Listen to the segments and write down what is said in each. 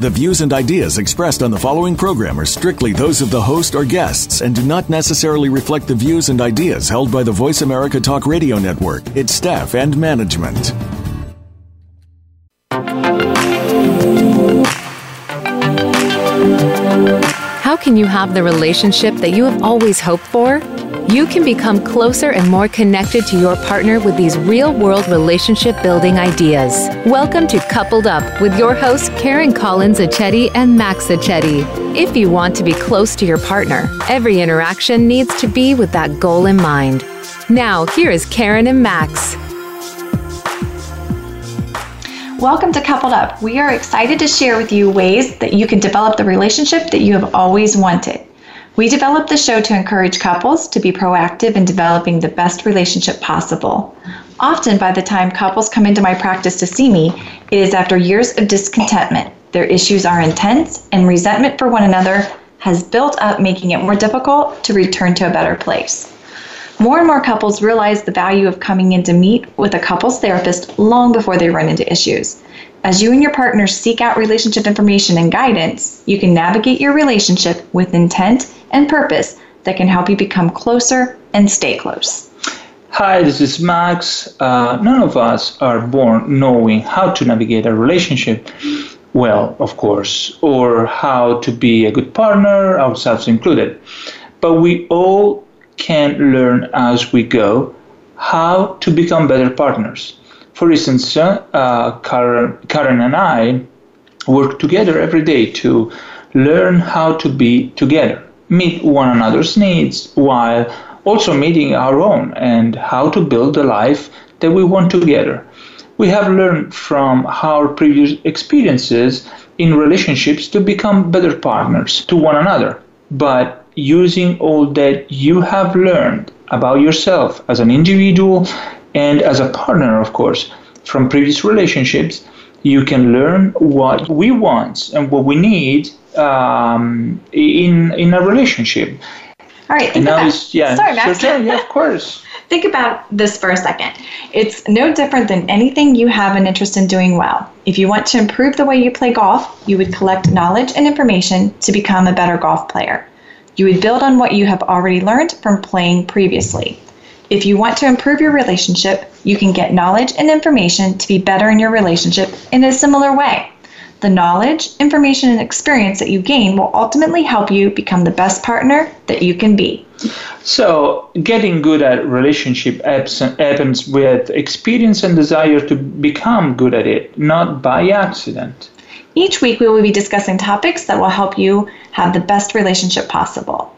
The views and ideas expressed on the following program are strictly those of the host or guests and do not necessarily reflect the views and ideas held by the Voice America Talk Radio Network, its staff, and management. How can you have the relationship that you have always hoped for? You can become closer and more connected to your partner with these real world relationship building ideas. Welcome to Coupled Up with your hosts, Karen Collins Achetti and Max Achetti. If you want to be close to your partner, every interaction needs to be with that goal in mind. Now, here is Karen and Max. Welcome to Coupled Up. We are excited to share with you ways that you can develop the relationship that you have always wanted. We developed the show to encourage couples to be proactive in developing the best relationship possible. Often, by the time couples come into my practice to see me, it is after years of discontentment. Their issues are intense, and resentment for one another has built up, making it more difficult to return to a better place. More and more couples realize the value of coming in to meet with a couples therapist long before they run into issues. As you and your partner seek out relationship information and guidance, you can navigate your relationship with intent and purpose that can help you become closer and stay close. Hi, this is Max. Uh, none of us are born knowing how to navigate a relationship well, of course, or how to be a good partner, ourselves included. But we all can learn as we go how to become better partners. For instance, uh, Karen, Karen and I work together every day to learn how to be together, meet one another's needs while also meeting our own and how to build the life that we want together. We have learned from our previous experiences in relationships to become better partners to one another. But using all that you have learned about yourself as an individual and as a partner, of course, from previous relationships, you can learn what we want and what we need um, in in a relationship. All right. Think about, yeah. Sorry, Max. Sure, yeah, of course. think about this for a second. It's no different than anything you have an interest in doing well. If you want to improve the way you play golf, you would collect knowledge and information to become a better golf player. You would build on what you have already learned from playing previously. If you want to improve your relationship, you can get knowledge and information to be better in your relationship in a similar way. The knowledge, information, and experience that you gain will ultimately help you become the best partner that you can be. So, getting good at relationship happens with experience and desire to become good at it, not by accident. Each week, we will be discussing topics that will help you have the best relationship possible.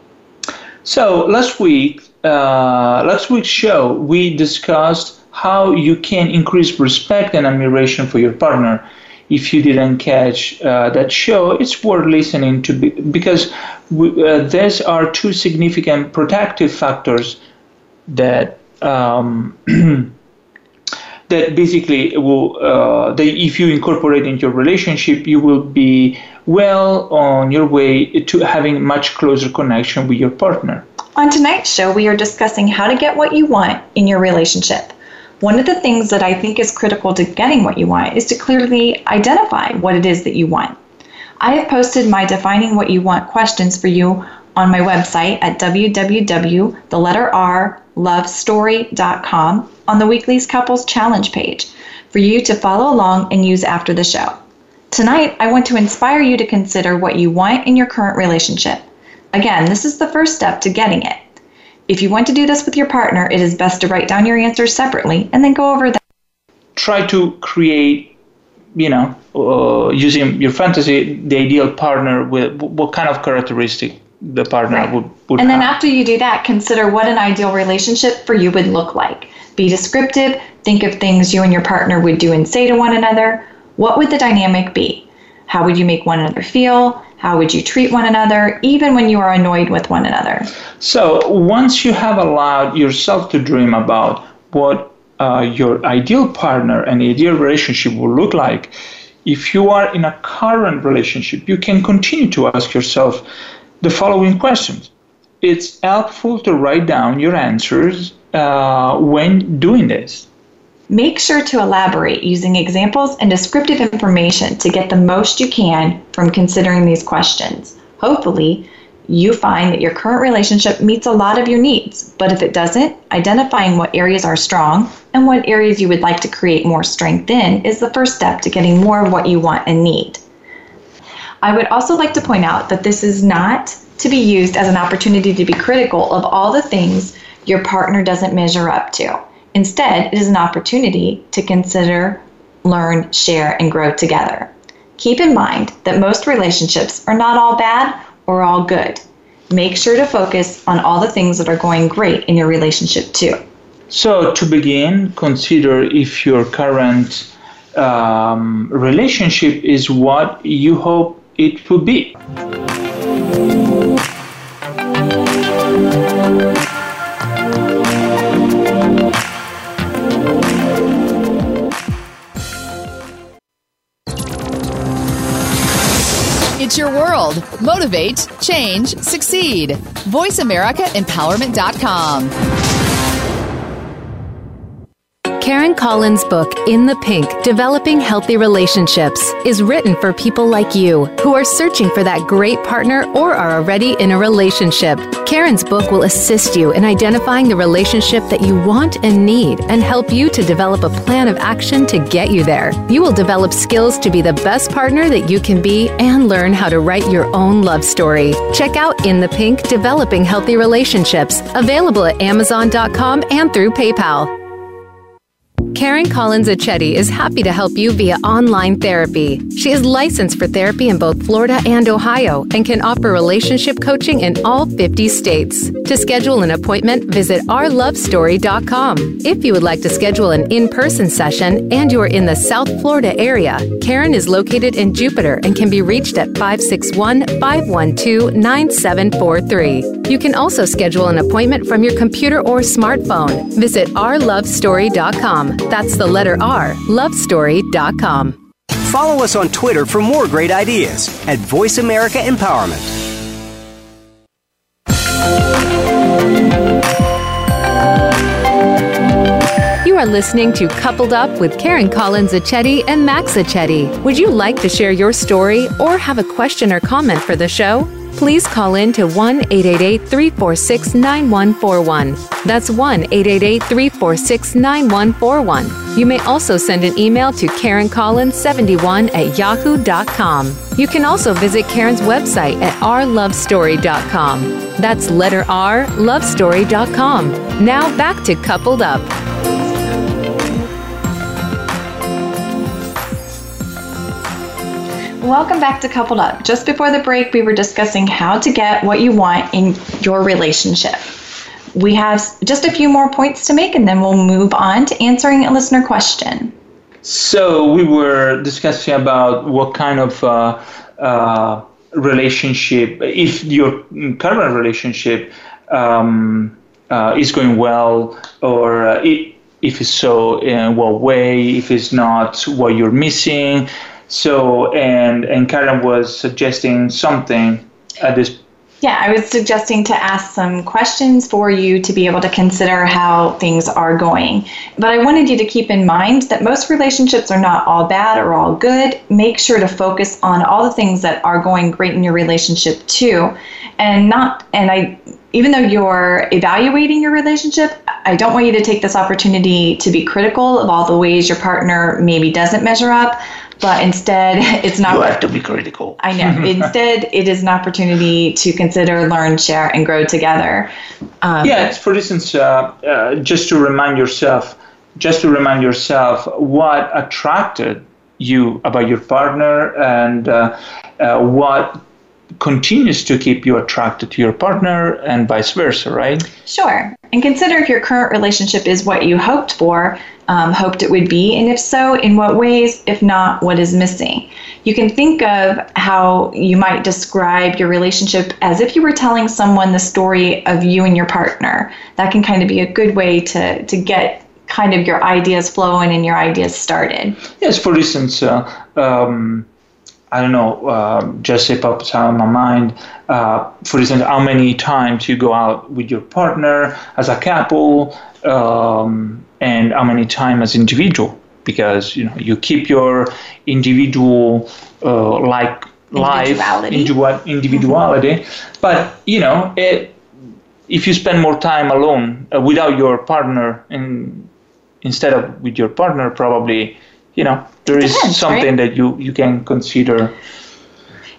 So, last week, uh, last week's show, we discussed how you can increase respect and admiration for your partner. If you didn't catch uh, that show, it's worth listening to be, because we, uh, these are two significant protective factors that um, that basically will uh, that if you incorporate into your relationship, you will be well on your way to having much closer connection with your partner. On tonight's show, we are discussing how to get what you want in your relationship. One of the things that I think is critical to getting what you want is to clearly identify what it is that you want. I have posted my defining what you want questions for you on my website at www.theletterrlovestory.com on the Weekly's Couples Challenge page for you to follow along and use after the show. Tonight, I want to inspire you to consider what you want in your current relationship. Again, this is the first step to getting it. If you want to do this with your partner, it is best to write down your answers separately and then go over them. Try to create, you know, uh, using your fantasy, the ideal partner with what kind of characteristic the partner right. would, would And then have. after you do that, consider what an ideal relationship for you would look like. Be descriptive, think of things you and your partner would do and say to one another. What would the dynamic be? How would you make one another feel? How would you treat one another, even when you are annoyed with one another? So, once you have allowed yourself to dream about what uh, your ideal partner and ideal relationship will look like, if you are in a current relationship, you can continue to ask yourself the following questions. It's helpful to write down your answers uh, when doing this. Make sure to elaborate using examples and descriptive information to get the most you can from considering these questions. Hopefully, you find that your current relationship meets a lot of your needs, but if it doesn't, identifying what areas are strong and what areas you would like to create more strength in is the first step to getting more of what you want and need. I would also like to point out that this is not to be used as an opportunity to be critical of all the things your partner doesn't measure up to. Instead, it is an opportunity to consider, learn, share, and grow together. Keep in mind that most relationships are not all bad or all good. Make sure to focus on all the things that are going great in your relationship too. So, to begin, consider if your current um, relationship is what you hope it should be. It's your world. Motivate, change, succeed. VoiceAmericaEmpowerment.com. Karen Collins' book, In the Pink Developing Healthy Relationships, is written for people like you who are searching for that great partner or are already in a relationship. Karen's book will assist you in identifying the relationship that you want and need and help you to develop a plan of action to get you there. You will develop skills to be the best partner that you can be and learn how to write your own love story. Check out In the Pink Developing Healthy Relationships, available at Amazon.com and through PayPal. Karen Collins Achetti is happy to help you via online therapy. She is licensed for therapy in both Florida and Ohio and can offer relationship coaching in all 50 states. To schedule an appointment, visit rlovestory.com. If you would like to schedule an in person session and you are in the South Florida area, Karen is located in Jupiter and can be reached at 561 512 9743. You can also schedule an appointment from your computer or smartphone. Visit rlovestory.com. That's the letter R, lovestory.com. Follow us on Twitter for more great ideas at Voice America Empowerment. You are listening to Coupled Up with Karen Collins Achetti and Max Achetti. Would you like to share your story or have a question or comment for the show? Please call in to 1 888 346 9141. That's 1 888 346 9141. You may also send an email to KarenCollins71 at yahoo.com. You can also visit Karen's website at rlovestory.com. That's letter R, lovestory.com. Now back to Coupled Up. Welcome back to Coupled Up. Just before the break, we were discussing how to get what you want in your relationship. We have just a few more points to make, and then we'll move on to answering a listener question. So, we were discussing about what kind of uh, uh, relationship, if your current relationship um, uh, is going well, or uh, if it's so, in what way, if it's not, what you're missing so, and and Karen was suggesting something at this. Yeah, I was suggesting to ask some questions for you to be able to consider how things are going. But I wanted you to keep in mind that most relationships are not all bad or all good. Make sure to focus on all the things that are going great in your relationship too. And not and I even though you're evaluating your relationship, I don't want you to take this opportunity to be critical of all the ways your partner maybe doesn't measure up but instead it's not. You have to be critical. I know. instead, it is an opportunity to consider, learn, share, and grow together. Um, yeah, it's for instance, uh, uh, just to remind yourself, just to remind yourself what attracted you about your partner and uh, uh what continues to keep you attracted to your partner and vice versa, right? Sure. And consider if your current relationship is what you hoped for, um, hoped it would be, and if so, in what ways? If not, what is missing? You can think of how you might describe your relationship as if you were telling someone the story of you and your partner. That can kind of be a good way to, to get kind of your ideas flowing and your ideas started. Yes, for instance, uh, um, I don't know, uh, just say pops out in my mind. Uh, for instance, how many times you go out with your partner as a couple, um, and how many times as individual, because you know you keep your individual uh, like life individuality, individuality. Mm-hmm. but you know it, if you spend more time alone uh, without your partner and instead of with your partner probably you know there is Depends, something right? that you you can consider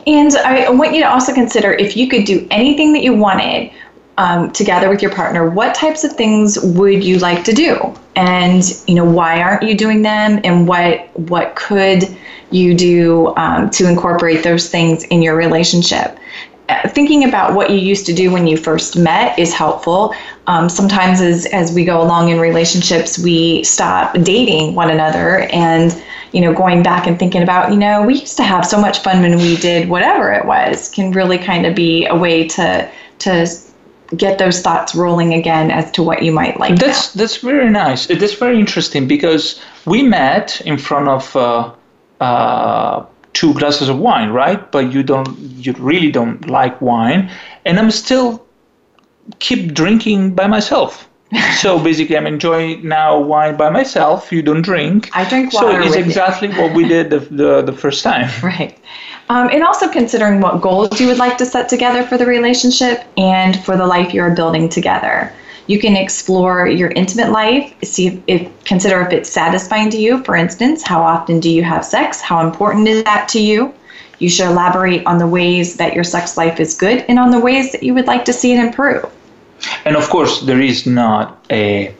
and I want you to also consider if you could do anything that you wanted um, together with your partner, what types of things would you like to do? And you know, why aren't you doing them? And what what could you do um, to incorporate those things in your relationship? Thinking about what you used to do when you first met is helpful. Um, sometimes, as as we go along in relationships, we stop dating one another, and you know, going back and thinking about, you know, we used to have so much fun when we did whatever it was, can really kind of be a way to to get those thoughts rolling again as to what you might like. That's now. that's very nice. It is very interesting because we met in front of. Uh, uh, two glasses of wine, right? But you don't, you really don't like wine, and I'm still keep drinking by myself. so basically, I'm enjoying now wine by myself. You don't drink. I drink water. So it's exactly what we did the, the, the first time. Right. Um, and also considering what goals you would like to set together for the relationship and for the life you're building together. You can explore your intimate life, see if, if, consider if it's satisfying to you. For instance, how often do you have sex? How important is that to you? You should elaborate on the ways that your sex life is good and on the ways that you would like to see it improve. And of course, there is not a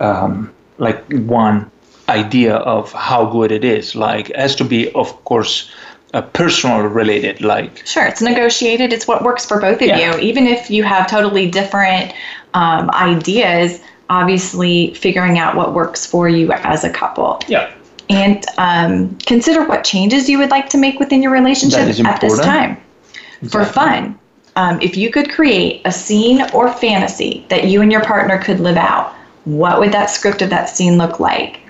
um, like one idea of how good it is. Like, it has to be, of course, a personal related like sure it's negotiated it's what works for both of yeah. you even if you have totally different um, ideas obviously figuring out what works for you as a couple. Yeah. And um, consider what changes you would like to make within your relationship at this time exactly. for fun. Um, if you could create a scene or fantasy that you and your partner could live out what would that script of that scene look like?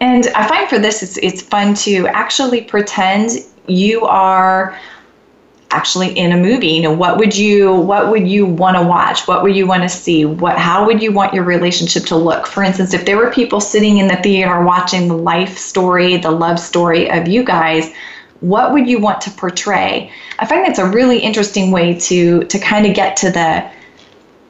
And i find for this it's, it's fun to actually pretend you are actually in a movie you know what would you what would you want to watch? What would you want to see? What how would you want your relationship to look? For instance if there were people sitting in the theater watching the life story the love story of you guys what would you want to portray? I find that's a really interesting way to to kind of get to the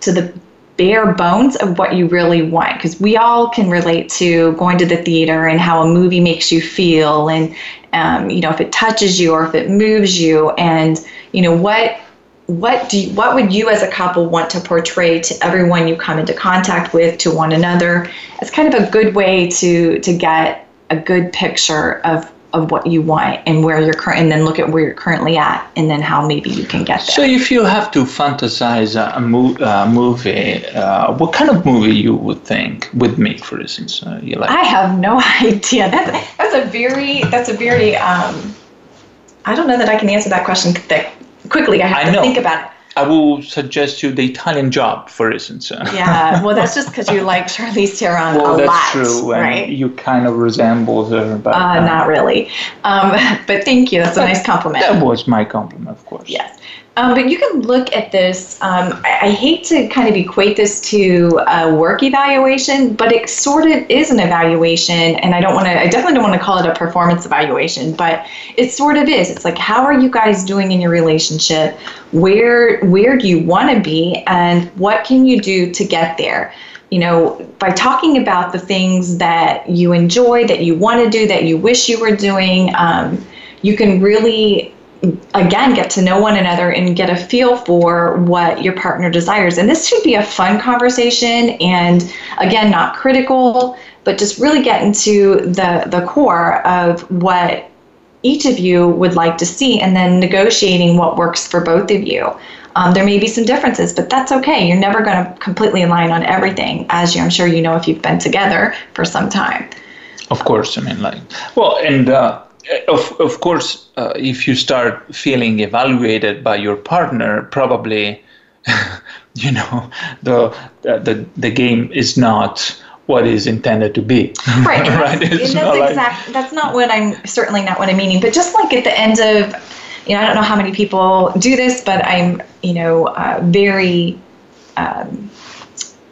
to the bare bones of what you really want because we all can relate to going to the theater and how a movie makes you feel and um, you know if it touches you or if it moves you. And you know what what do you, what would you as a couple want to portray to everyone you come into contact with to one another? It's kind of a good way to to get a good picture of of what you want and where you're current and then look at where you're currently at and then how maybe you can get there. So if you have to fantasize a, mo- movie, uh, what kind of movie you would think with me, for instance? Uh, you like? I have no idea. That's that's a very that's a very um, I don't know that I can answer that question quickly. I have I to know. think about it. I will suggest you the Italian Job, for instance. yeah, well, that's just because you like Charlize Theron well, a that's lot, true, right? You kind of resemble her, but uh, not really. Um, but thank you. That's a nice compliment. That was my compliment, of course. Yes. Um, but you can look at this. Um, I, I, hate to kind of equate this to a work evaluation, but it sort of is an evaluation. And I don't want to, I definitely don't want to call it a performance evaluation, but it sort of is. It's like, how are you guys doing in your relationship? Where, where do you want to be? And what can you do to get there? You know, by talking about the things that you enjoy, that you want to do, that you wish you were doing, um, you can really again get to know one another and get a feel for what your partner desires. And this should be a fun conversation and again not critical but just really get into the the core of what each of you would like to see and then negotiating what works for both of you. Um, there may be some differences but that's okay. You're never going to completely align on everything as you, i'm sure you know if you've been together for some time. Of course i mean like well and uh, of, of course, uh, if you start feeling evaluated by your partner, probably, you know, the, the, the game is not what is intended to be. Right. Right? That's, and that's exact. Like, that's not what I'm certainly not what I'm meaning. But just like at the end of, you know, I don't know how many people do this, but I'm, you know, uh, very um,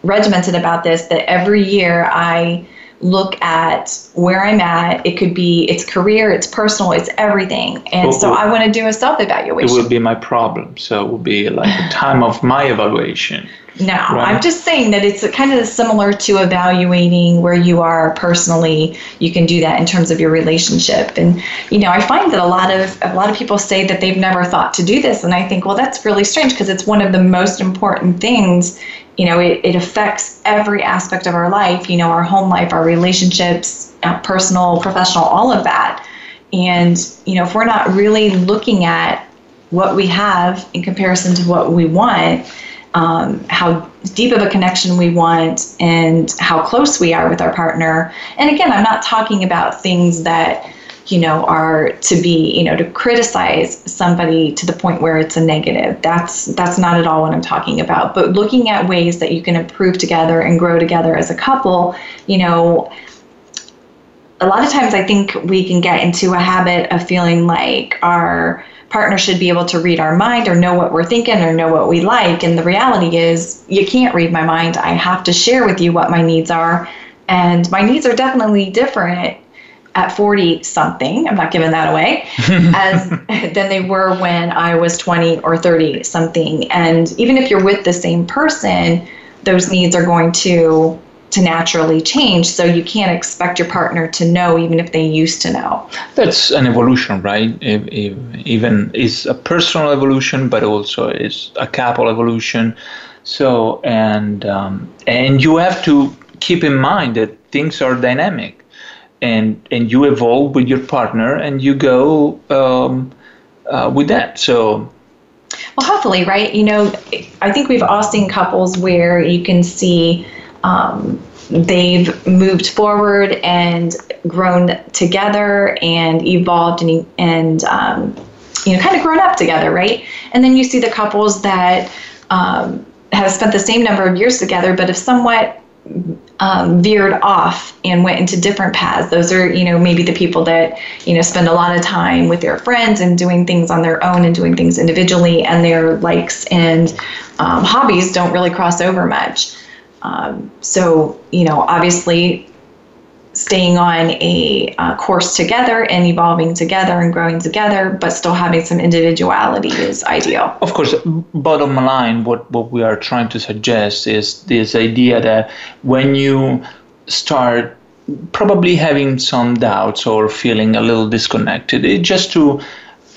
regimented about this. That every year I look at where I'm at. It could be it's career, it's personal, it's everything. And well, so I want to do a self evaluation. It will be my problem. So it will be like the time of my evaluation. No, right. I'm just saying that it's kind of similar to evaluating where you are personally. You can do that in terms of your relationship, and you know, I find that a lot of a lot of people say that they've never thought to do this, and I think, well, that's really strange because it's one of the most important things. You know, it, it affects every aspect of our life. You know, our home life, our relationships, uh, personal, professional, all of that. And you know, if we're not really looking at what we have in comparison to what we want um, how deep of a connection we want and how close we are with our partner. And again, I'm not talking about things that you know are to be you know to criticize somebody to the point where it's a negative that's that's not at all what i'm talking about but looking at ways that you can improve together and grow together as a couple you know a lot of times i think we can get into a habit of feeling like our partner should be able to read our mind or know what we're thinking or know what we like. And the reality is, you can't read my mind. I have to share with you what my needs are. And my needs are definitely different at 40 something. I'm not giving that away as than they were when I was 20 or 30 something. And even if you're with the same person, those needs are going to to naturally change. So you can't expect your partner to know even if they used to know. That's an evolution, right? If, if even it's a personal evolution, but also it's a couple evolution. So and um, and you have to keep in mind that things are dynamic, and and you evolve with your partner, and you go um, uh, with that. So well, hopefully, right? You know, I think we've all seen couples where you can see um, they've moved forward and grown together and evolved and, and um, you know kind of grown up together right and then you see the couples that um, have spent the same number of years together but have somewhat um, veered off and went into different paths. Those are, you know, maybe the people that, you know, spend a lot of time with their friends and doing things on their own and doing things individually, and their likes and um, hobbies don't really cross over much. Um, so, you know, obviously staying on a uh, course together and evolving together and growing together, but still having some individuality is ideal. Of course, bottom line, what, what we are trying to suggest is this idea that when you start probably having some doubts or feeling a little disconnected, it just to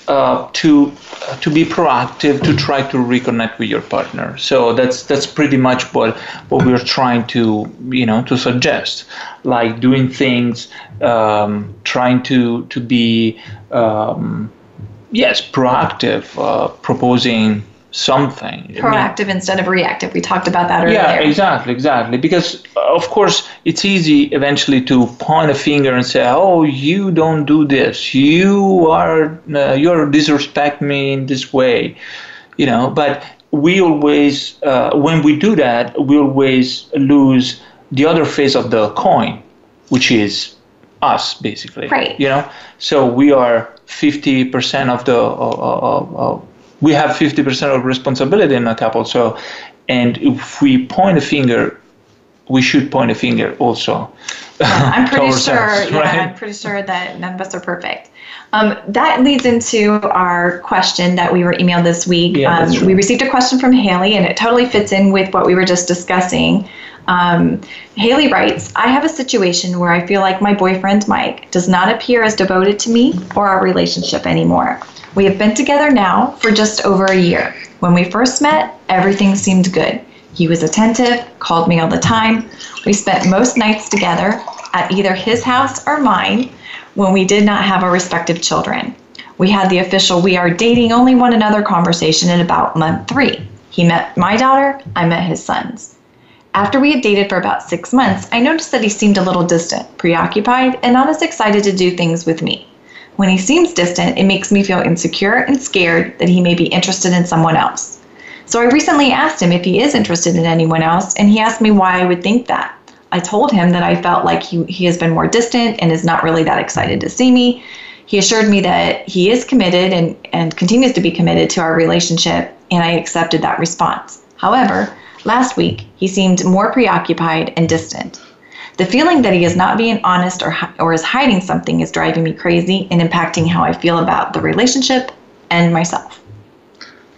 uh, to uh, to be proactive to try to reconnect with your partner. So that's that's pretty much what what we're trying to you know to suggest, like doing things, um, trying to to be um, yes proactive, uh, proposing something. Proactive I mean, instead of reactive. We talked about that earlier. Yeah, exactly, exactly. Because uh, of course it's easy eventually to point a finger and say, "Oh, you don't do this. You are uh, you're disrespect me in this way," you know. But we always, uh, when we do that, we always lose the other face of the coin, which is us, basically. Right. You know. So we are fifty percent of the. Uh, we have 50% of responsibility in a couple. So, and if we point a finger, we should point a finger also. Yeah, I'm pretty sure. Right? Yeah, I'm pretty sure that none of us are perfect. Um, that leads into our question that we were emailed this week. Yeah, um, we received a question from Haley, and it totally fits in with what we were just discussing. Um, Haley writes, I have a situation where I feel like my boyfriend, Mike, does not appear as devoted to me or our relationship anymore. We have been together now for just over a year. When we first met, everything seemed good. He was attentive, called me all the time. We spent most nights together at either his house or mine when we did not have our respective children. We had the official we are dating only one another conversation in about month three. He met my daughter, I met his sons. After we had dated for about six months, I noticed that he seemed a little distant, preoccupied, and not as excited to do things with me. When he seems distant, it makes me feel insecure and scared that he may be interested in someone else. So I recently asked him if he is interested in anyone else, and he asked me why I would think that. I told him that I felt like he, he has been more distant and is not really that excited to see me. He assured me that he is committed and, and continues to be committed to our relationship, and I accepted that response. However, last week he seemed more preoccupied and distant. The feeling that he is not being honest or, or is hiding something is driving me crazy and impacting how I feel about the relationship and myself.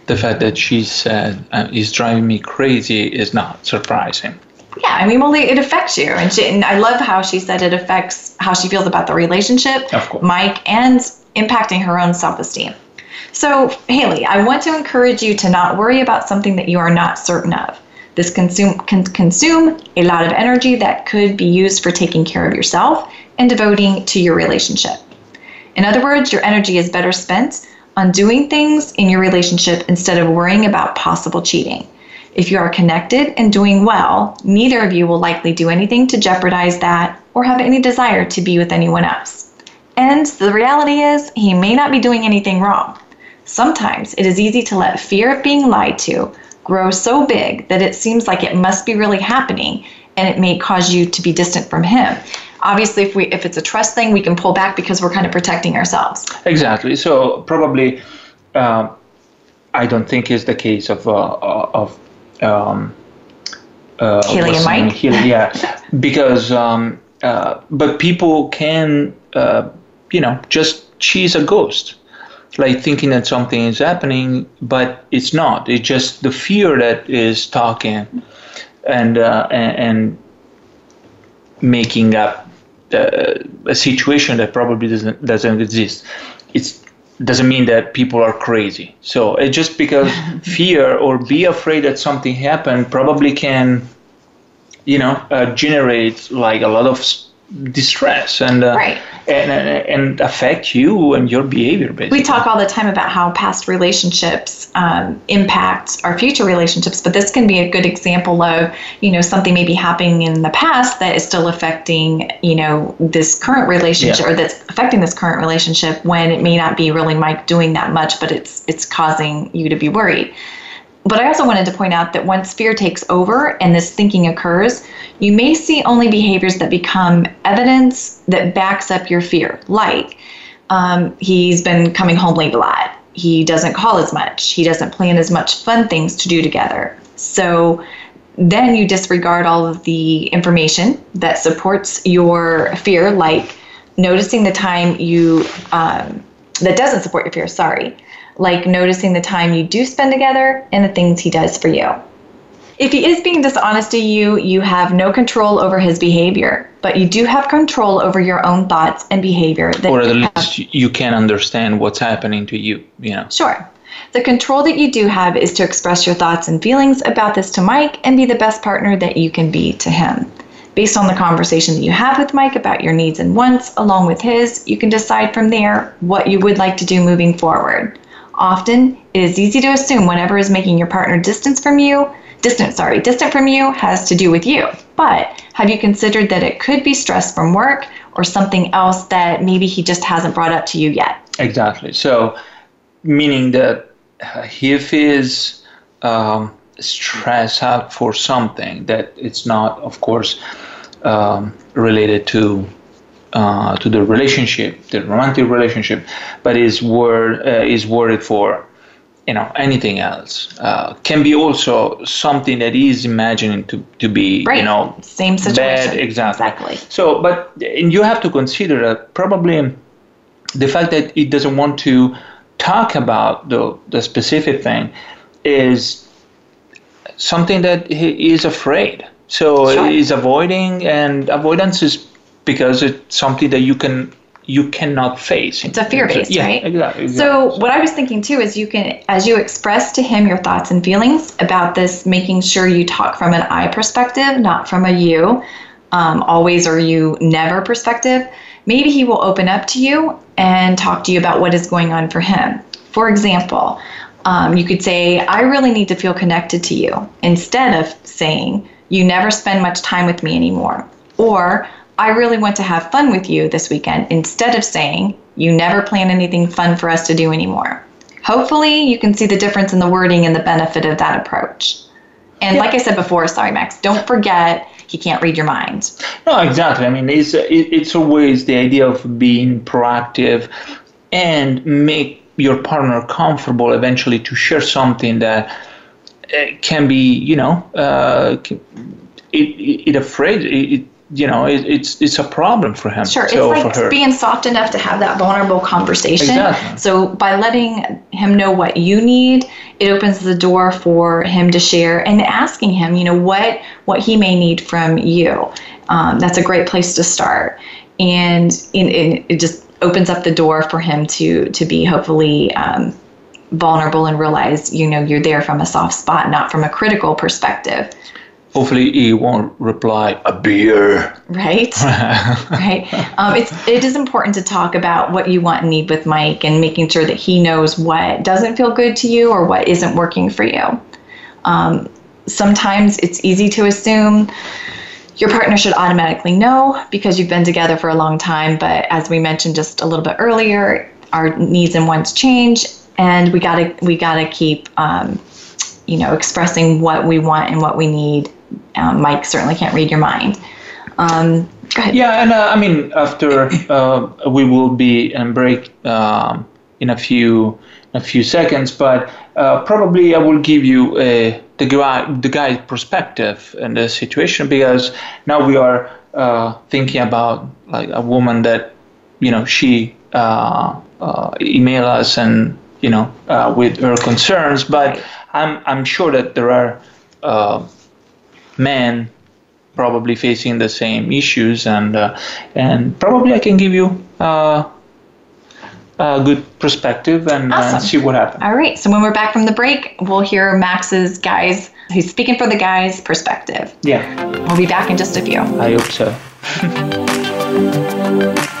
The fact that she said uh, is driving me crazy is not surprising. Yeah, I mean, well, it affects you, and, she, and I love how she said it affects how she feels about the relationship, Of course. Mike, and impacting her own self-esteem. So, Haley, I want to encourage you to not worry about something that you are not certain of. This consume, can consume a lot of energy that could be used for taking care of yourself and devoting to your relationship. In other words, your energy is better spent on doing things in your relationship instead of worrying about possible cheating. If you are connected and doing well, neither of you will likely do anything to jeopardize that or have any desire to be with anyone else. And the reality is, he may not be doing anything wrong. Sometimes it is easy to let fear of being lied to grow so big that it seems like it must be really happening and it may cause you to be distant from him. Obviously, if we if it's a trust thing, we can pull back because we're kind of protecting ourselves. Exactly. So probably, uh, I don't think is the case of uh, of um, uh, Haley and what's the name? Mike? Haley, yeah, because um, uh, but people can uh, you know just she's a ghost, like thinking that something is happening, but it's not. It's just the fear that is talking, and uh, and, and making up uh, a situation that probably doesn't doesn't exist. It's doesn't mean that people are crazy. So it's just because fear or be afraid that something happened probably can, you know, uh, generate like a lot of distress and uh, Right. And and affect you and your behavior basically. We talk all the time about how past relationships um, impact our future relationships, but this can be a good example of, you know, something maybe happening in the past that is still affecting, you know, this current relationship Yeah. or that's affecting this current relationship when it may not be really Mike doing that much, but it's it's causing you to be worried. But I also wanted to point out that once fear takes over and this thinking occurs, you may see only behaviors that become evidence that backs up your fear. Like, um, he's been coming home late a lot. He doesn't call as much. He doesn't plan as much fun things to do together. So then you disregard all of the information that supports your fear, like noticing the time you, um, that doesn't support your fear, sorry, like noticing the time you do spend together and the things he does for you. If he is being dishonest to you, you have no control over his behavior, but you do have control over your own thoughts and behavior. That or at you have. least you can understand what's happening to you. You know. Sure. The control that you do have is to express your thoughts and feelings about this to Mike and be the best partner that you can be to him. Based on the conversation that you have with Mike about your needs and wants, along with his, you can decide from there what you would like to do moving forward. Often, it is easy to assume whatever is making your partner distance from you, distant, sorry, distant from you has to do with you. But have you considered that it could be stress from work or something else that maybe he just hasn't brought up to you yet? Exactly. So, meaning that if is um, stress out for something that it's not, of course, um, related to uh, to the relationship, the romantic relationship, but is word uh, is worried for you know anything else uh, can be also something that is imagining to, to be Right. you know Same situation. bad exactly Exactly. so but and you have to consider that probably the fact that it doesn't want to talk about the the specific thing is something that he is afraid so Sure. he's avoiding and avoidance is because it's something that you can you cannot face It's a fear based, yeah, right? exactly, exactly So what I was thinking too is you can, as you express to him your thoughts and feelings about this, making sure you talk from an I perspective, not from a you, um, always or you never perspective. Maybe he will open up to you and talk to you about what is going on for him. For example, um, you could say, I really need to feel connected to you, instead of saying, You never spend much time with me anymore. Or, I really want to have fun with you this weekend, instead of saying, You never plan anything fun for us to do anymore. Hopefully, you can see the difference in the wording and the benefit of that approach. And like I said before, sorry, Max, don't forget he can't read your mind. No, exactly. I mean, it's it's always the idea of being proactive and make your partner comfortable eventually to share something that uh, can be, you know, uh, it, it afraid it, you know, it, it's it's a problem for him. Sure, so it's like being soft enough to have that vulnerable conversation. Exactly. So by letting him know what you need, it opens the door for him to share and asking him, you know, what what he may need from you. Um, that's a great place to start, and it, it just opens up the door for him to to be hopefully. Um, vulnerable and realize you know you're there from a soft spot not from a critical perspective hopefully he won't reply a beer. Right? Right. Um, it's it is important to talk about what you want and need with mike and making sure that he knows what doesn't feel good to you or what isn't working for you. Um, sometimes it's easy to assume your partner should automatically know because you've been together for a long time but as we mentioned just a little bit earlier our needs and wants change and we gotta we gotta keep um, you know expressing what we want and what we need um, Mike certainly can't read your mind. Um, yeah, and uh, I mean, after uh, we will be in break um, in a few a few seconds, but uh, probably I will give you a, the guy the guy's perspective and the situation because now we are uh, thinking about like a woman that you know she uh, uh, email us and you know with her concerns, but I'm I'm sure that there are men probably facing the same issues and uh, and probably I can give you uh, a good perspective and uh, awesome. see what happens. All right. So when we're back from the break, we'll hear Max's guys who's speaking for the guys perspective. Yeah. We'll be back in just a few. I hope so.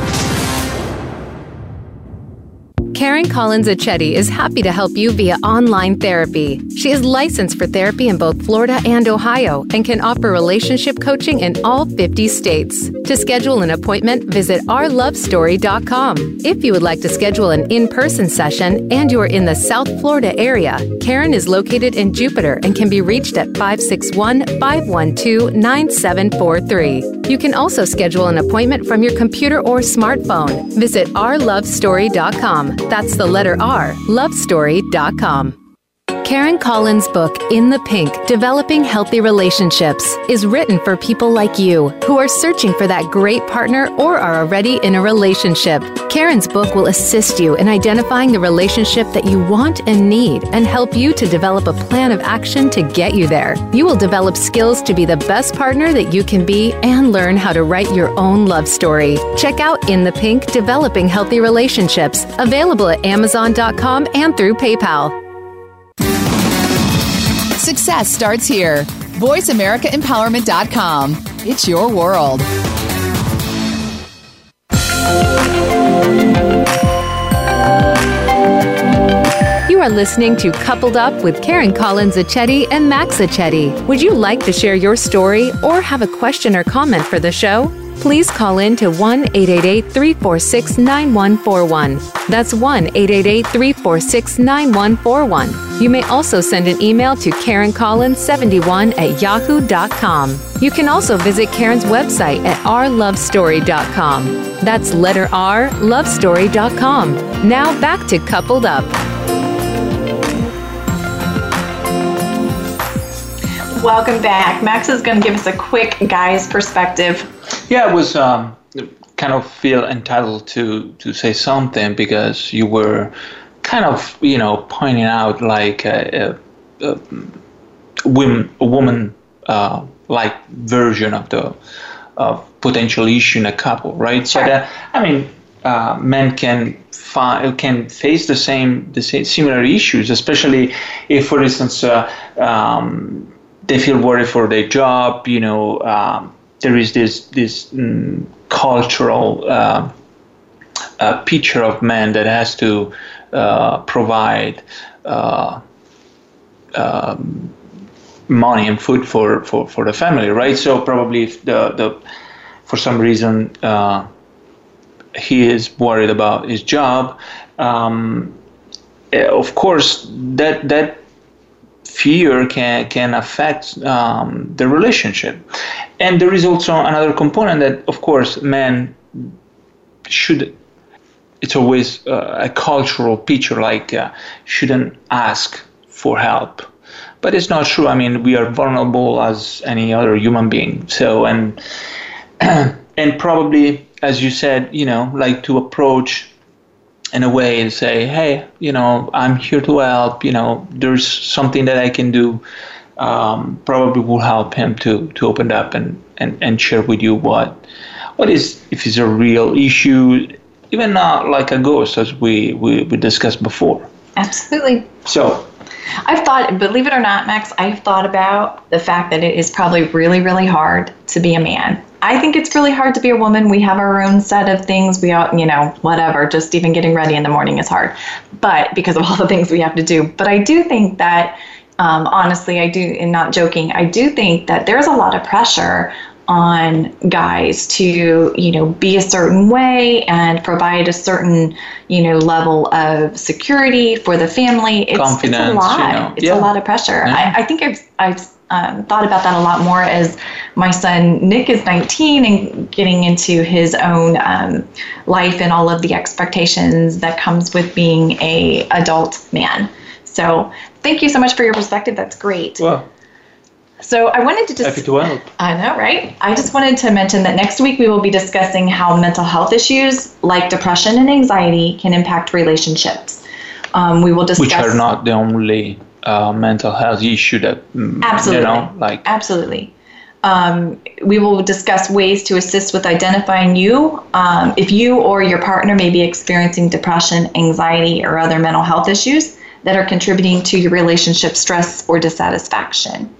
Karen Collins Achetti is happy to help you via online therapy. She is licensed for therapy in both Florida and Ohio and can offer relationship coaching in all 50 states. To schedule an appointment, visit rlovestory.com. If you would like to schedule an in person session and you're in the South Florida area, Karen is located in Jupiter and can be reached at 561 512 9743. You can also schedule an appointment from your computer or smartphone. Visit rlovestory.com. That's the letter R, lovestory.com. Karen Collins' book, In the Pink Developing Healthy Relationships, is written for people like you who are searching for that great partner or are already in a relationship. Karen's book will assist you in identifying the relationship that you want and need and help you to develop a plan of action to get you there. You will develop skills to be the best partner that you can be and learn how to write your own love story. Check out In the Pink Developing Healthy Relationships, available at Amazon.com and through PayPal. Success starts here. VoiceAmericaEmpowerment.com. It's your world. You are listening to Coupled Up with Karen Collins Achetti and Max Achetti. Would you like to share your story or have a question or comment for the show? Please call in to 1 888 346 9141. That's 1 888 346 9141. You may also send an email to KarenCollins71 at yahoo.com. You can also visit Karen's website at rlovestory.com. That's letter R, lovestory.com. Now back to Coupled Up. Welcome back. Max is going to give us a quick guy's perspective yeah, I was um, kind of feel entitled to to say something because you were kind of you know pointing out like a, a, a women a woman uh, like version of the of potential issue in a couple, right? Sure. But uh, I mean, uh, men can find can face the same the same similar issues, especially if, for instance, uh, um, they feel worried for their job. You know, um, there is this this mm, cultural uh, uh, picture of man that has to uh, provide uh, um, money and food for, for, for the family, right? So probably if the the for some reason uh, he is worried about his job, um, eh, of course that that fear can can affect um, the relationship, and there is also another component that, of course, men should it's always uh, a cultural picture like uh, shouldn't ask for help. But it's not true. I mean we are vulnerable as any other human being. So and and probably as you said you know like to approach in a way and say hey you know i'm here to help you know there's something that i can do um, probably will help him to to open up and, and and share with you what what is if it's a real issue even not like a ghost as we, we, we discussed before. Absolutely. So I've thought, believe it or not, Max, I've thought about the fact that it is probably really, really hard to be a man. I think it's really hard to be a woman. We have our own set of things. We all, you know, whatever, just even getting ready in the morning is hard. But because of all the things we have to do. But I do think that, um, honestly, I do, and not joking, I do think that there's a lot of pressure on guys to you know be a certain way and provide a certain you know level of security for the family it's, Confidence, it's a lot you know. it's yeah. a lot of pressure Yeah. I, I think i've i've um, thought about that a lot more as my son nick is 19 and getting into his own um, life and all of the expectations that comes with being a adult man so thank you so much for your perspective that's great well, so i wanted to just happy to help. I know, right? I just wanted to mention that next week we will be discussing how mental health issues like depression and anxiety can impact relationships. Um, we will discuss. Which are not the only uh, mental health issue that mm, Absolutely. you know like Absolutely. Um, we will discuss ways to assist with identifying you um, if you or your partner may be experiencing depression, anxiety, or other mental health issues that are contributing to your relationship stress or dissatisfaction.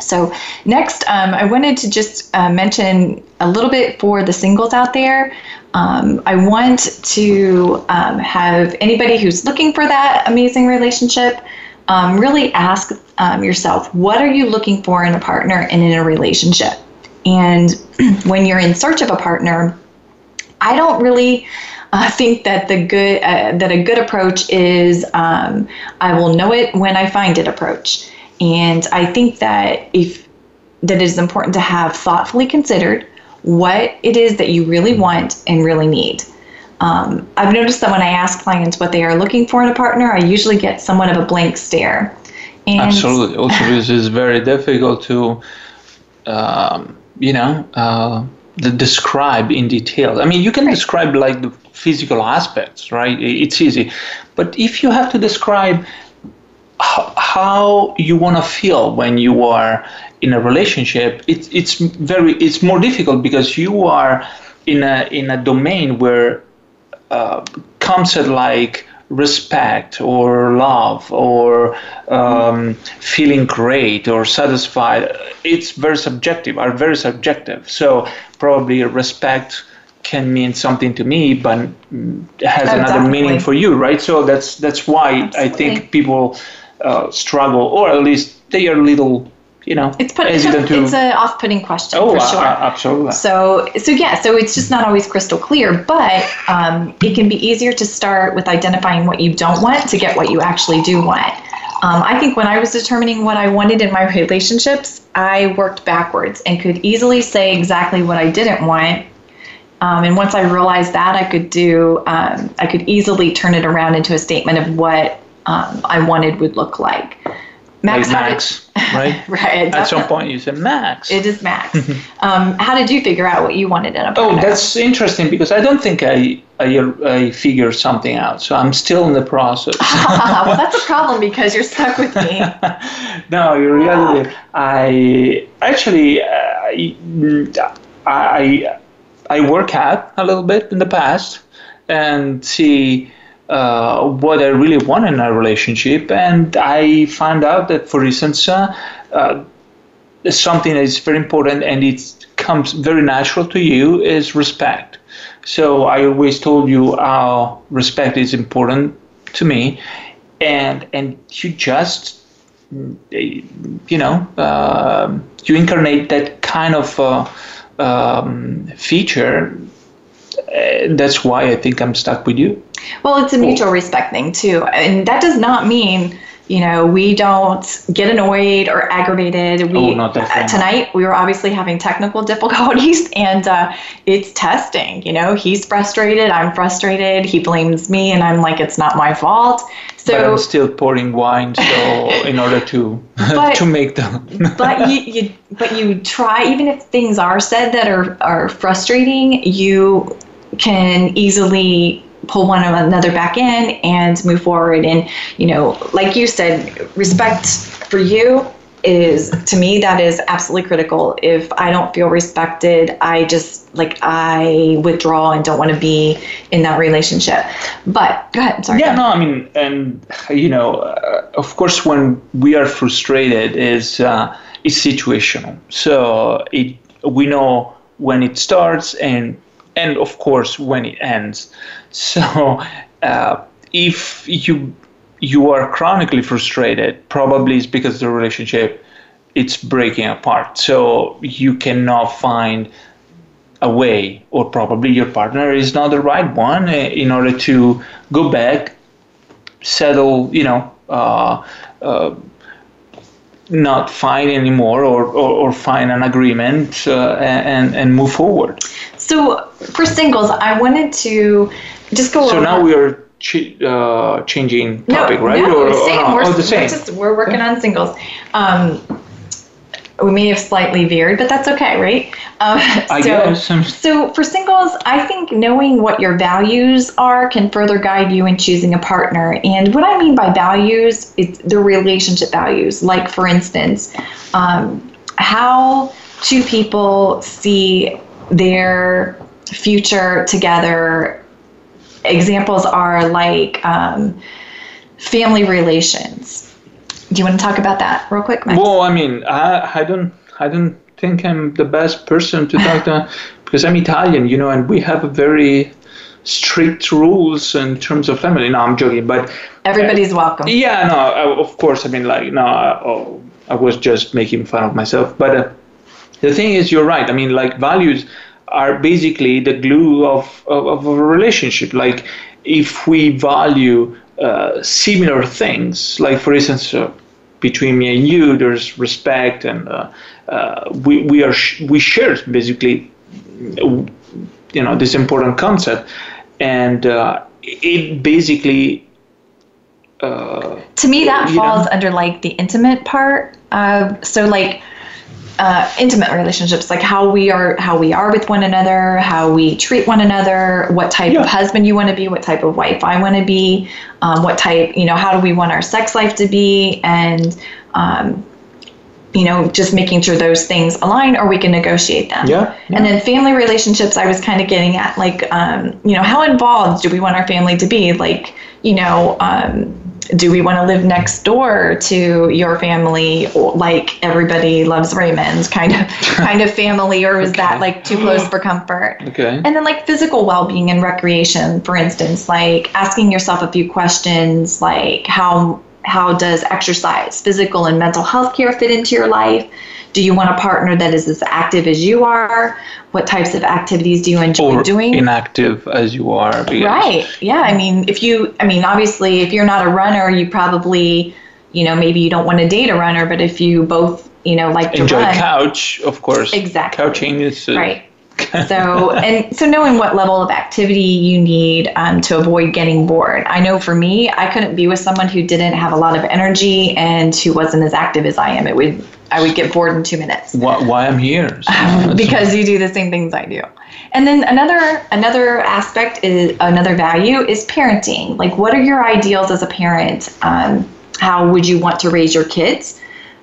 So, next, um, I wanted to just uh, mention a little bit for the singles out there. Um, I want to um, have anybody who's looking for that amazing relationship um, really ask um, yourself what are you looking for in a partner and in a relationship? And when you're in search of a partner, I don't really uh, think that the good uh, that a good approach is um, I will know it when I find it approach. And I think that if that it is important to have thoughtfully considered what it is that you really want and really need. Um, I've noticed that when I ask clients what they are looking for in a partner, I usually get somewhat of a blank stare. And absolutely. Also, this is very difficult to um, you know uh, describe in detail. I mean, you can describe like the physical aspects, right? It's easy, but if you have to describe how, how you want to feel when you are in a relationship, it's it's very it's more difficult because you are in a in a domain where uh, concept like respect or love or um, feeling great or satisfied. It's very subjective are very subjective. So probably respect can mean something to me but has another Exactly. meaning for you right? So that's that's why i think people uh, struggle or at least they are a little you know it's put it's, hesitant to it's an off-putting question oh for uh, sure. uh, absolutely So, so yeah, so it's just not always crystal clear, but um, it can be easier to start with identifying what you don't want to get what you actually do want. Um, I think when I was determining what I wanted in my relationships, I worked backwards and could easily say exactly what I didn't want. Um, and once I realized that, I could do, um, I could easily turn it around into a statement of what um, I wanted would look like. Like how did- max right right. at some point you said max It is Max. um, how did you figure out what you wanted in a book? Oh, that's interesting because I don't think I, I I figured something out. So I'm still in the process. well, that's a problem because you're stuck with me. no, in reality, I actually I, I I work out a little bit in the past and see uh, what I really want in a relationship, and I found out that, for instance, uh, uh, something that is very important and it comes very natural to you is respect. So I always told you how respect is important to me, and and you just you know, uh, you incarnate that kind of uh, um, feature. Uh, that's why I think I'm stuck with you. Well, it's a mutual respect thing too, and that does not mean you know, we don't get annoyed or aggravated. We oh, not that tonight we were obviously having technical difficulties, and uh, it's testing. You know, he's frustrated, I'm frustrated. He blames me, and I'm like, it's not my fault. So but I'm still pouring wine, so in order to but, to make them. but you, you but you try even if things are said that are are frustrating, you can easily pull one another back in and move forward. And, you know, like you said, respect for you is to me that is absolutely critical. If i don't feel respected i just like i withdraw and don't want to be in that relationship. But go ahead sorry. Yeah no i mean and you know uh, of course when we are frustrated is uh, it's situational. So it we know when it starts and and of course when it ends. So uh, if you you are chronically frustrated, probably it's because the relationship it's breaking apart. So you cannot find a way, or probably your partner is not the right one uh, in order to go back, settle, you know, uh, uh, not fight anymore or, or, or find an agreement uh, and, and move forward. So for singles, I wanted to just go so over. now we are ch- uh, changing topic, no, right? No, or, same. Or, we're, oh, the same. We're, just, we're working on singles. Um, we may have slightly veered, but that's okay, right? Um, I guess. So for singles, I think knowing what your values are can further guide you in choosing a partner. And what I mean by values, it's the relationship values. Like for instance, um, how two people see their future together. Examples are like um, family relations do you want to talk about that real quick? Well, I mean, I, I don't, I don't think I'm the best person to talk to because I'm Italian, you know, and we have a very strict rules in terms of family. No, I'm joking, but everybody's uh, welcome. Yeah, no, I, of course. I mean, like, no, I, oh, I was just making fun of myself. But uh, the thing is, you're right. I mean, like, values are basically the glue of, of, of a relationship. Like, if we value uh, similar things, like, for instance, uh, between me and you, there's respect, and uh, uh, we we are sh- we share basically, you know, this important concept, and uh, it basically. Uh, to me, that falls know, under like the intimate part. so like uh, intimate relationships, like how we are, how we are with one another, how we treat one another, what type yeah. of husband you want to be, what type of wife I want to be, um, what type, you know, how do we want our sex life to be, and um, you know, just making sure those things align, or we can negotiate them. Yeah. yeah. And then family relationships, I was kind of getting at, like, um, you know, how involved do we want our family to be? Like, you know. Do we want to live next door to your family like everybody loves raymond's kind of kind of family or is okay. that like too close for comfort? Okay. And then like physical well-being and recreation for instance like asking yourself a few questions like how how does exercise physical and mental health care fit into your life do you want a partner that is as active as you are? What types of activities do you enjoy or doing? Inactive as you are. Right. Yeah. I mean, if you, I mean, obviously, if you're not a runner, you probably, you know, maybe you don't want to date a runner, but if you both, you know, like to enjoy couch, of course. Exactly. Couching is uh, right. So and so knowing what level of activity you need um, to avoid getting bored i know for me i couldn't be with someone who didn't have a lot of energy and who wasn't as active as i am it would I would get bored in two minutes. Why, why I'm here? So because you do the same things I do. And then another another aspect is another value is parenting. Like, what are your ideals as a parent? Um, how would you want to raise your kids?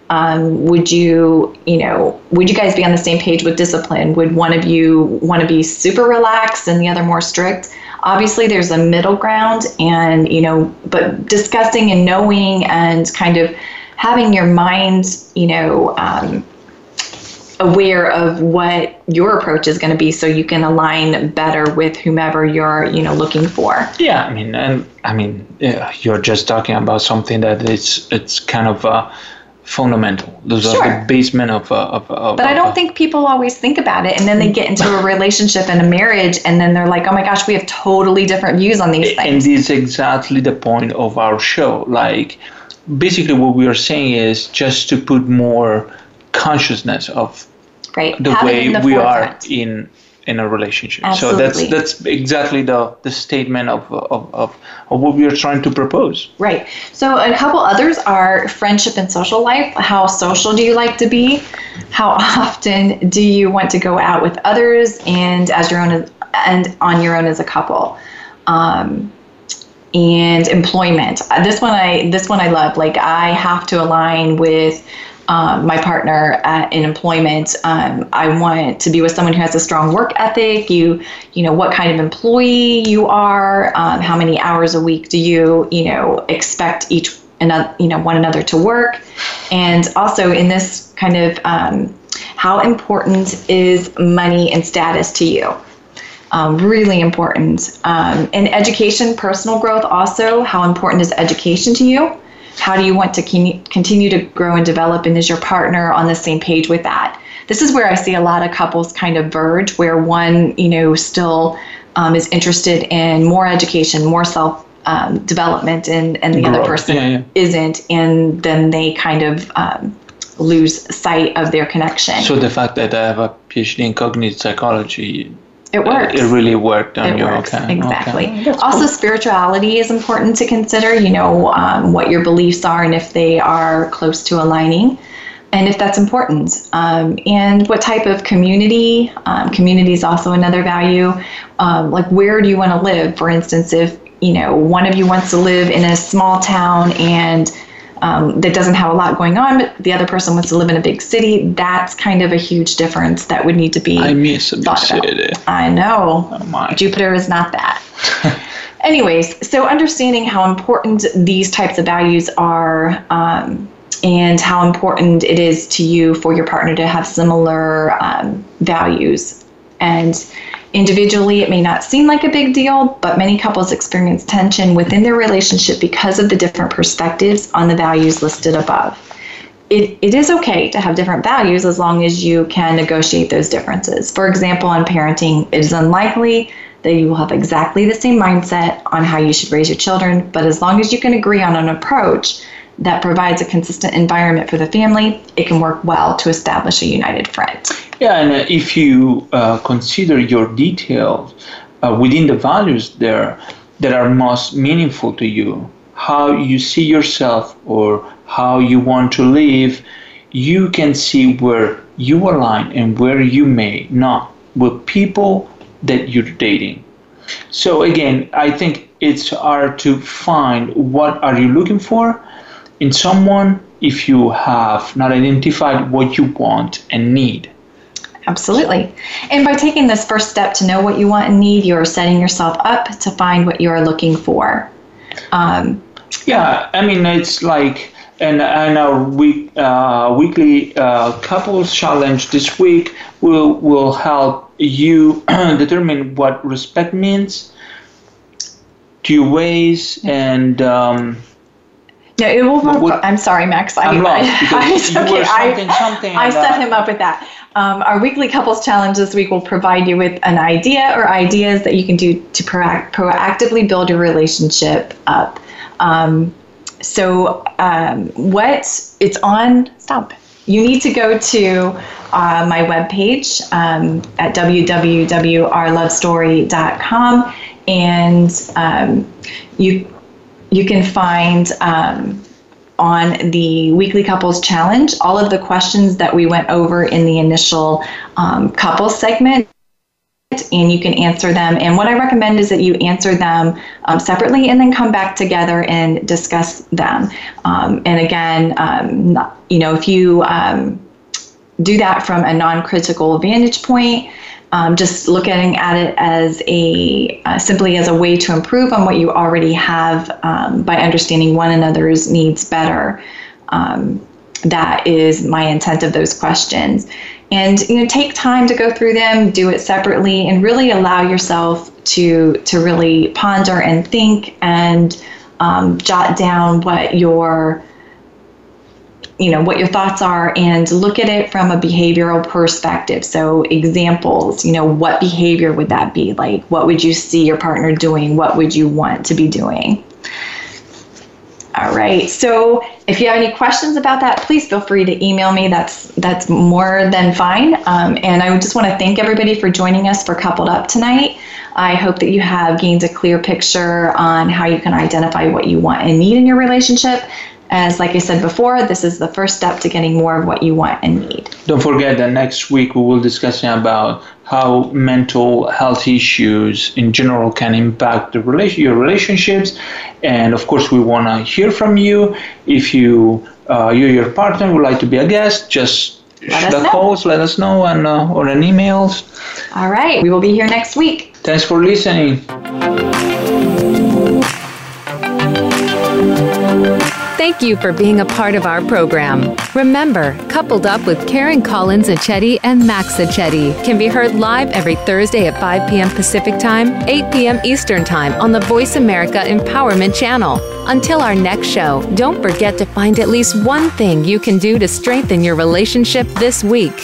Um, would you, you know, would you guys be on the same page with discipline? Would one of you want to be super relaxed and the other more strict? Obviously, there's a middle ground, and you know, but discussing and knowing and kind of having your mind, you know, um, aware of what your approach is going to be so you can align better with whomever you're you know looking for yeah i mean and i mean yeah, you're just talking about something that it's it's kind of uh, fundamental. Those Sure. are the basement of. Uh, of, of But I don't think people always think about it. And then they get into a relationship and a marriage, and then they're like, oh my gosh, we have totally different views on these And things. this is exactly the point of our show. Like, basically, what we are saying is just to put more consciousness of right. the Have way the we are in in a relationship. Absolutely. So that's that's exactly the the statement of of, of of what we are trying to propose. Right. So a couple others are friendship and social life. How social do you like to be? How often do you want to go out with others and as your own and on your own as a couple? Um, and employment. Uh, This one I this one I love. Like I have to align with um, my partner uh, in employment. Um, I want to be with someone who has a strong work ethic. You, you know, what kind of employee you are. Um, how many hours a week do you, you know, expect each another, you know, one another to work, and also in this kind of um, how important is money and status to you? Um, really important. Um, and education, personal growth, also, how important is education to you? How do you want to continue to grow and develop? And is your partner on the same page with that? This is where I see a lot of couples kind of verge, where one, you know, still um, is interested in more education, more self um, development, and, and the other person Yeah, yeah. isn't. And then they kind of um, lose sight of their connection. So the fact that I have a PhD in cognitive psychology, it works. it really worked on it you. works Okay. exactly okay. Also cool. spirituality is important to consider you know um, what your beliefs are and if they are close to aligning and if that's important um, and what type of community um, community is also another value um, like where do you want to live for instance if you know one of you wants to live in a small town and um, that doesn't have a lot going on, but the other person wants to live in a big city. That's kind of a huge difference that would need to be I miss a big city. I know. Oh my. Jupiter is not that. Anyways, so understanding how important these types of values are um, and how important it is to you for your partner to have similar um, values. And individually, it may not seem like a big deal, but many couples experience tension within their relationship because of the different perspectives on the values listed above it, it is okay to have different values as long as you can negotiate those differences. For example, on parenting, it is unlikely that you will have exactly the same mindset on how you should raise your children, but as long as you can agree on an approach that provides a consistent environment for the family, it can work well to establish a united front. Yeah, and uh, if you uh, consider your details uh, within the values there that are most meaningful to you, how you see yourself or how you want to live, you can see where you align and where you may not with people that you're dating. So again, I think it's hard to find what are you looking for in someone if you have not identified what you want and need. Absolutely. And by taking this first step to know what you want and need, you're setting yourself up to find what you are looking for. Um, Yeah, I mean it's like and and our week uh, weekly uh, couples challenge this week will will help you determine what respect means to two ways and um, No, it will. What- I'm sorry, Max. I, I'm lost I, okay. I- something- something I, and, set him up with that. Um, our weekly couples challenge this week will provide you with an idea or ideas that you can do to proact- proactively build your relationship up. Um, so, um, what it's on? Stop. You need to go to uh, my webpage um, at www.rlovestory.com and um, you you can find um, on the weekly couples challenge all of the questions that we went over in the initial um, couples segment. And you can answer them. And what i recommend is that you answer them um, separately and then come back together and discuss them. Um, and again um, not, you know if you um, do that from a non-critical vantage point um, just looking at it as a uh, simply as a way to improve on what you already have um, by understanding one another's needs better. Um, that is my intent of those questions, and you know, take time to go through them, do it separately, and really allow yourself to to really ponder and think and um, jot down what your you know what your thoughts are and look at it from a behavioral perspective so examples you know what behavior would that be like what would you see your partner doing what would you want to be doing all right. So if you have any questions about that, please feel free to email me. That's that's more than fine. Um, and I just want to thank everybody for joining us for Coupled Up tonight. I hope that you have gained a clear picture on how you can identify what you want and need in your relationship as, like I said before, this is the first step to getting more of what you want and need. Don't forget that next week we will discuss about how mental health issues in general can impact the relation, your relationships. And of course, we want to hear from you. If you, uh, you, your partner would like to be a guest, just let the calls, let us know, and uh, or an emails. All right, we will be here next week. Thanks for listening. Thank you for being a part of our program. Remember, Coupled Up with Karen Collins Achetti and Max Achetti can be heard live every Thursday at 5 p.m. Pacific Time, 8 p.m. Eastern Time on the Voice America Empowerment Channel. Until our next show, don't forget to find at least one thing you can do to strengthen your relationship this week.